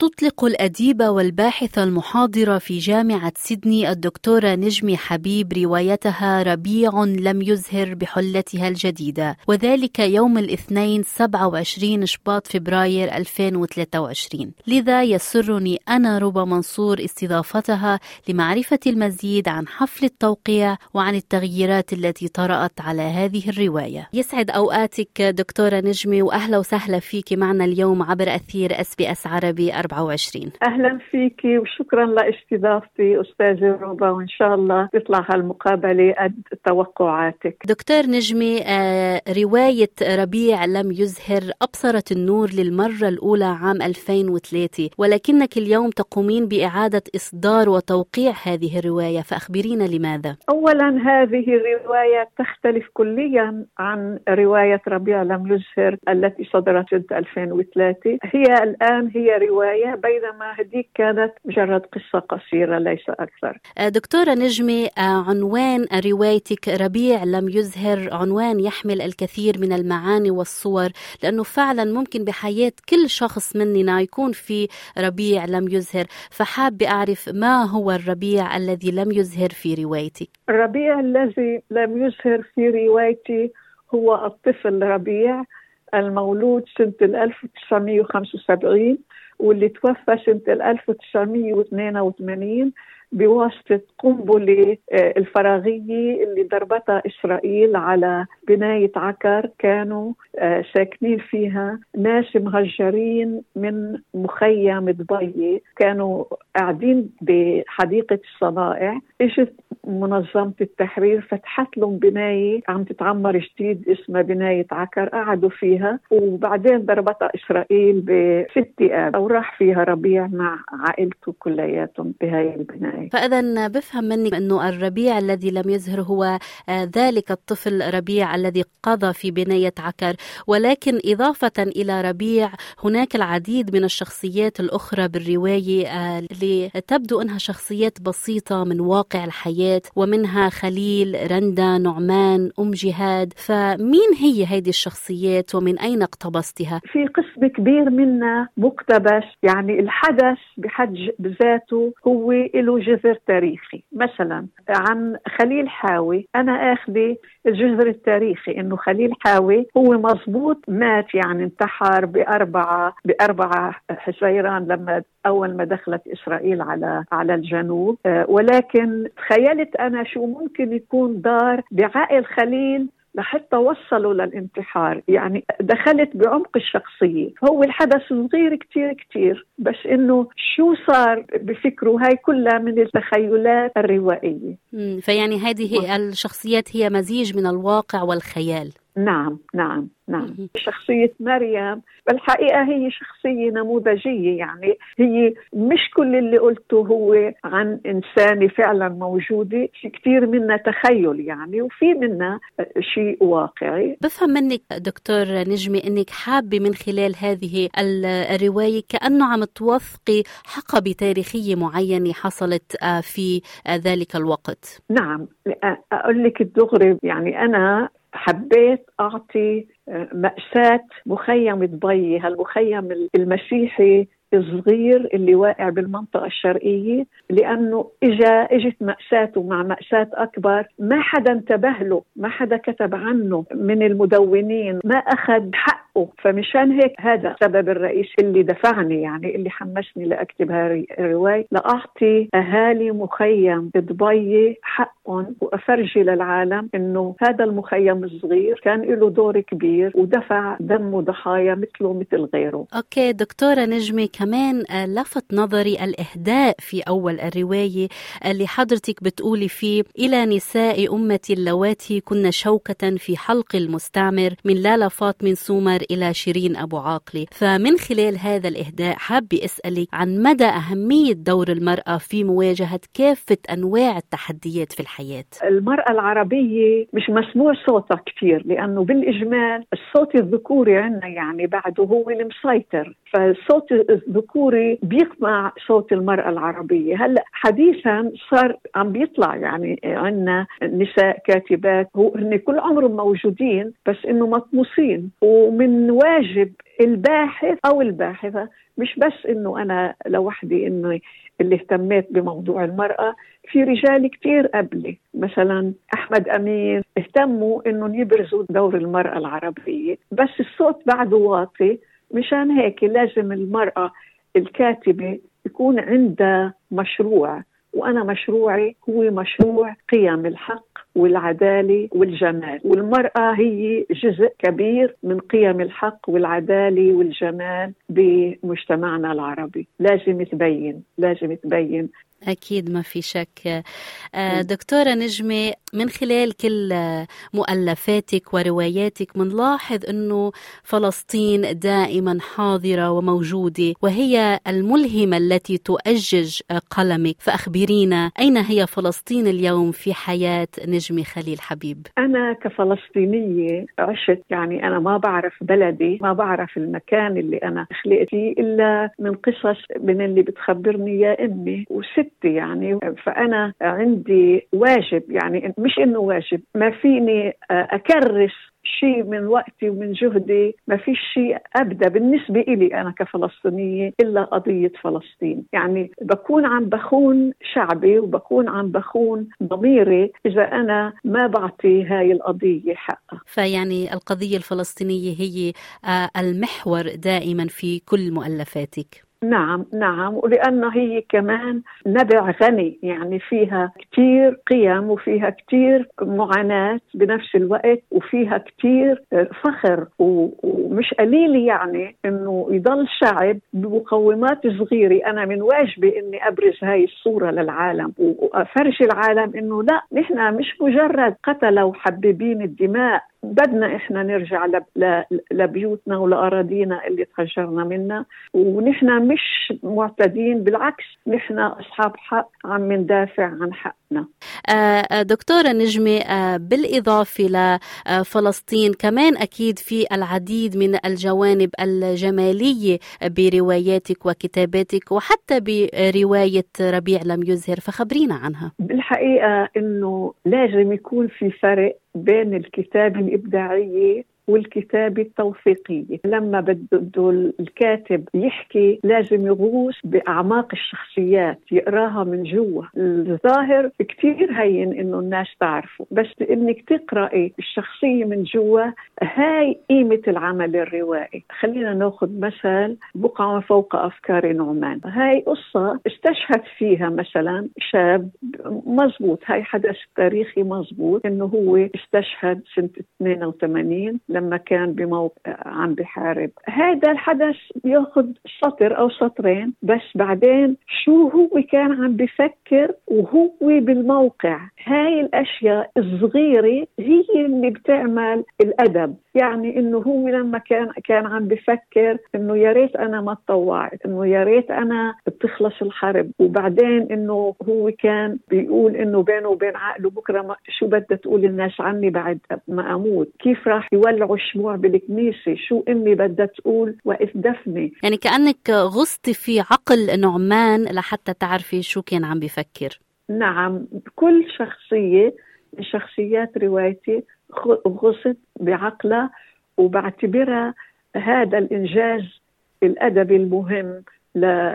تطلق الأديبة والباحثة المحاضرة في جامعة سيدني الدكتورة نجمي حبيب روايتها ربيع لم يزهر بحلتها الجديدة وذلك يوم الاثنين 27 شباط فبراير 2023 لذا يسرني أنا ربى منصور استضافتها لمعرفة المزيد عن حفل التوقيع وعن التغييرات التي طرأت على هذه الرواية. يسعد أوقاتك دكتورة نجمي وأهلا وسهلا فيك معنا اليوم عبر أثير SBS عربي 24 أهلا فيكي وشكرا لاستضافتي أستاذة ربا وإن شاء الله تطلع هالمقابلة قد توقعاتك. دكتور نجمي آه، رواية ربيع لم يزهر أبصرت النور للمرة الأولى عام 2003 ولكنك اليوم تقومين بإعادة إصدار وتوقيع هذه الرواية فأخبرينا لماذا؟ اولا هذه الرواية تختلف كليا عن رواية ربيع لم يزهر التي صدرت سنه 2003 هي الآن هي رواية الرواية بينما هذيك كانت مجرد قصة قصيرة ليس أكثر. آه، دكتورة نجمي آه، عنوان روايتك ربيع لم يزهر عنوان يحمل الكثير من المعاني والصور لأنه فعلا ممكن بحياة كل شخص مننا يكون في ربيع لم يزهر. فحاب أعرف ما هو الربيع الذي لم يزهر في روايتك؟ الربيع الذي لم يزهر في روايتي هو الطفل ربيع المولود سنة 1975 واللي توفى سنة 1982 بواسطة قنبلة آه، الفراغية اللي ضربتها إسرائيل على بناية عكر كانوا آه، ساكنين فيها. ناس مهجرين من مخيم دبي كانوا قاعدين بحديقة الصنائع. إجت منظمة التحرير فتحت لهم بناية عم تتعمر جديد اسمها بناية عكر قعدوا فيها وبعدين ضربتها إسرائيل بست آب وراح فيها ربيع مع عائلته كلياتهم بهاي البناية. فإذا بفهم منك أنه الربيع الذي لم يزهر هو آه، ذلك الطفل ربيع الذي قضى في بناية عكر. ولكن إضافة إلى ربيع هناك العديد من الشخصيات الأخرى بالرواية آه، اللي تبدو أنها شخصيات بسيطة من واقع الحياة. ومنها خليل رندا نعمان أم جهاد. فمين هي هذه الشخصيات ومن أين اقتبستها؟ في قسم كبير منها مقتبس يعني الحدث بحد ذاته هو له جذر تاريخي. مثلا عن خليل حاوي أنا أخذي الجذر التاريخي إنه خليل حاوي هو مزبوط مات يعني انتحر بأربعة بأربعة حزيران لما أول ما دخلت إسرائيل على على الجنوب. آه، ولكن تخيلت أنا شو ممكن يكون دار بعقل خليل لحتى وصلوا للانتحار. يعني دخلت بعمق الشخصية. هو الحدث صغير كتير كتير بس إنه شو صار بفكره؟ هاي كلها من التخيلات الروائية. فيعني هذه الشخصيات هي مزيج من الواقع والخيال. نعم نعم نعم. شخصية مريم بالحقيقة هي شخصية نموذجية يعني هي مش كل اللي قلته هو عن إنسانة فعلا موجودة في كثير منها تخيل يعني وفي منها شيء واقعي. بفهم منك دكتور نجمي أنك حابة من خلال هذه الرواية كأنه عم توثقي حقبة تاريخية معينة حصلت آه، في آه، ذلك الوقت. نعم أقول لك الدغري يعني أنا حبيت أعطي آه، مأساة مخيم دبي هالمخيم المسيحي الصغير اللي واقع بالمنطقة الشرقية لأنه إجا إجت مأساته مع مأساة أكبر. ما حدا انتبه له ما حدا كتب عنه من المدونين ما أخذ حقه. فمشان هيك هذا السبب الرئيسي اللي دفعني يعني اللي حمسني لأكتب هذه الرواية. لأعطي أهالي مخيم دبي حقهم وأفرجي للعالم إنه هذا المخيم الصغير كان له دور كبير ودفع دم ضحايا مثله مثل غيره. Okay دكتورة نجمي كمان آه، لفت نظري الإهداء في أول الرواية اللي حضرتك بتقولي فيه إلى نساء أمتي اللواتي كن شوكة في حلق المستعمر من لالا فاطمة نسومر إلى شيرين أبو عاقلة. فمن خلال هذا الإهداء حابة أسألك عن مدى أهمية دور المرأة في مواجهة كافة أنواع التحديات في الحياة؟ المرأة العربية مش مسموع صوتها كثير لأنه بالإجمال الصوت الذكوري عندنا يعني بعده هو المسيطر. فالصوت الذكوري بيقمع صوت المرأة العربية. هلا حديثا صار عم بيطلع يعني عندنا نساء كاتبات هو هن كل عمرهم موجودين بس إنه مطموسين. ومن واجب الباحث أو الباحثة مش بس إنه أنا لوحدي انه اللي اهتميت بموضوع المرأة في رجال كتير قبلي. مثلا أحمد أمين اهتموا إنهم يبرزوا دور المرأة العربية. بس الصوت بعده واطي مشان هيك لازم المرأة الكاتبة يكون عندها مشروع وأنا مشروعي هو مشروع قيم الحق والعدالة والجمال. والمرأة هي جزء كبير من قيم الحق والعدالة والجمال بمجتمعنا العربي. لازم تبين لازم تبين أكيد ما في شك. آه، دكتورة نجمة من خلال كل مؤلفاتك ورواياتك منلاحظ أنه فلسطين دائما حاضرة وموجودة وهي الملهمة التي تؤجج قلمك. فأخبرينا أين هي فلسطين اليوم في حياة نجمة خليل حبيب؟ أنا كفلسطينية عشت يعني أنا ما بعرف بلدي ما بعرف المكان اللي أنا خلقت فيه إلا من قصص من اللي بتخبرني يا أمي. وست ستي يعني فأنا عندي واجب يعني مش إنه واجب ما فيني أكرس شيء من وقتي ومن جهدي ما في شيء أبدأ بالنسبة إلي أنا كفلسطينية إلا قضية فلسطين. يعني بكون عم بخون شعبي وبكون عم بخون ضميري إذا أنا ما بعطي هاي القضية حقها. فيعني القضية الفلسطينية هي المحور دائما في كل مؤلفاتك. نعم نعم ولأنه هي كمان نبع غني يعني فيها كتير قيم وفيها كتير معاناة بنفس الوقت وفيها كتير فخر ومش قليل يعني إنه يضل شعب بمقومات صغيرة. أنا من واجبي إني أبرز هاي الصورة للعالم وافرج العالم إنه لا نحن مش مجرد قتلة وحبيبين الدماء بدنا إحنا نرجع لبيوتنا ولأراضينا اللي تهجرنا منها ونحن مش معتدين بالعكس نحن أصحاب حق عم ندافع عن حقنا. آه، دكتورة نجمة آه، بالإضافة لفلسطين كمان أكيد في العديد من الجوانب الجمالية برواياتك وكتاباتك وحتى برواية ربيع لم يزهر فخبرينا عنها. بالحقيقة أنه لازم يكون في فرق بين الكتابة الإبداعية والكتابة التوثيقية لما بده الكاتب يحكي لازم يغوص بأعماق الشخصيات يقراها من جوا. الظاهر كتير هين إنه الناس تعرفه. بس إنك تقرأي الشخصية من جوا هاي قيمة العمل الروائي. خلينا ناخذ مثل بقعة فوق أفكار نعمان. هاي قصة استشهد فيها مثلا شاب مزبوط. هاي حدث تاريخي مزبوط إنه هو استشهد سنة 82 لما كان بموقع عم بحارب. هذا الحدث بياخذ سطر أو سطرين بس بعدين شو هو كان عم بفكر وهو بالموقع؟ هاي الأشياء الصغيرة هي اللي بتعمل الأدب. يعني إنه هو لما كان كان عم بفكر إنه يا ريت أنا ما تطوعت إنه يا ريت أنا بتخلص الحرب. وبعدين إنه هو كان بيقول إنه بينه وبين عقله بكرة شو بدها تقول الناس عني بعد ما أموت؟ كيف راح يولعوا الشموع بالكنيسة؟ شو امي بدها تقول؟ وقت دفني. يعني كأنك غصتي في عقل نعمان لحتى تعرفي شو كان عم بفكر. نعم كل شخصية من شخصيات روايتي غصت بعقلها وبعتبرها هذا الإنجاز الأدبي المهم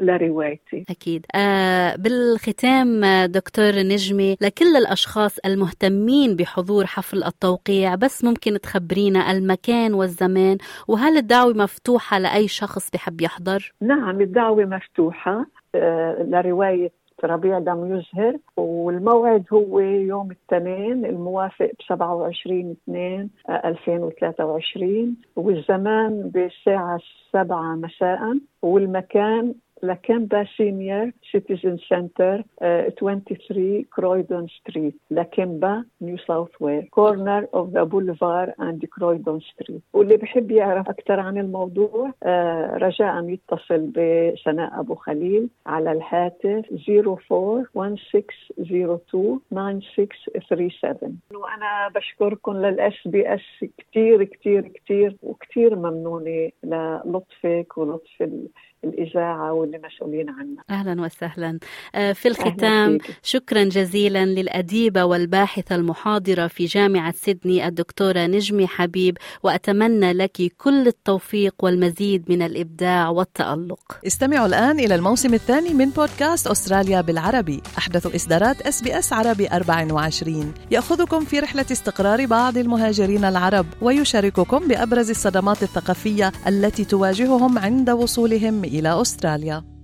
لروايتي أكيد آه بالختام دكتور نجمي لكل الأشخاص المهتمين بحضور حفل التوقيع بس ممكن تخبرينا المكان والزمان وهل الدعوة مفتوحة لأي شخص بحب يحضر؟ نعم الدعوة مفتوحة آه لرواية ربيع لم يزهر والموعد هو يوم الاثنين الموافق ب 27 2 2023 والزمان بالساعة 7 مساء والمكان Lakemba Senior Citizen Centre 23 Croydon Street Lakemba New South Wales corner of the Boulevarde and Croydon Street واللي بحب يعرف أكثر عن الموضوع آه، رجاء يتصل بسناء أبو خليل على الهاتف 041602 9637 وأنا بشكركم لل SBS كثير كثير كثير وكثير ممنونة للطفك ولطف الإذاعة واللي مسؤولين عنها. أهلا وسهلا. آه، في الختام شكرا جزيلا للأديبة والباحثة المحاضرة في جامعة سيدني الدكتورة نجمي حبيب وأتمنى لك كل التوفيق والمزيد من الإبداع والتألق. استمعوا الآن إلى الموسم الثاني من بودكاست أستراليا بالعربي. أحدث إصدارات SBS عربي 24 يأخذكم في رحلة استقرار بعض المهاجرين العرب ويشارككم بأبرز الصدمات الثقافية التي تواجههم عند وصولهم إلى أستراليا.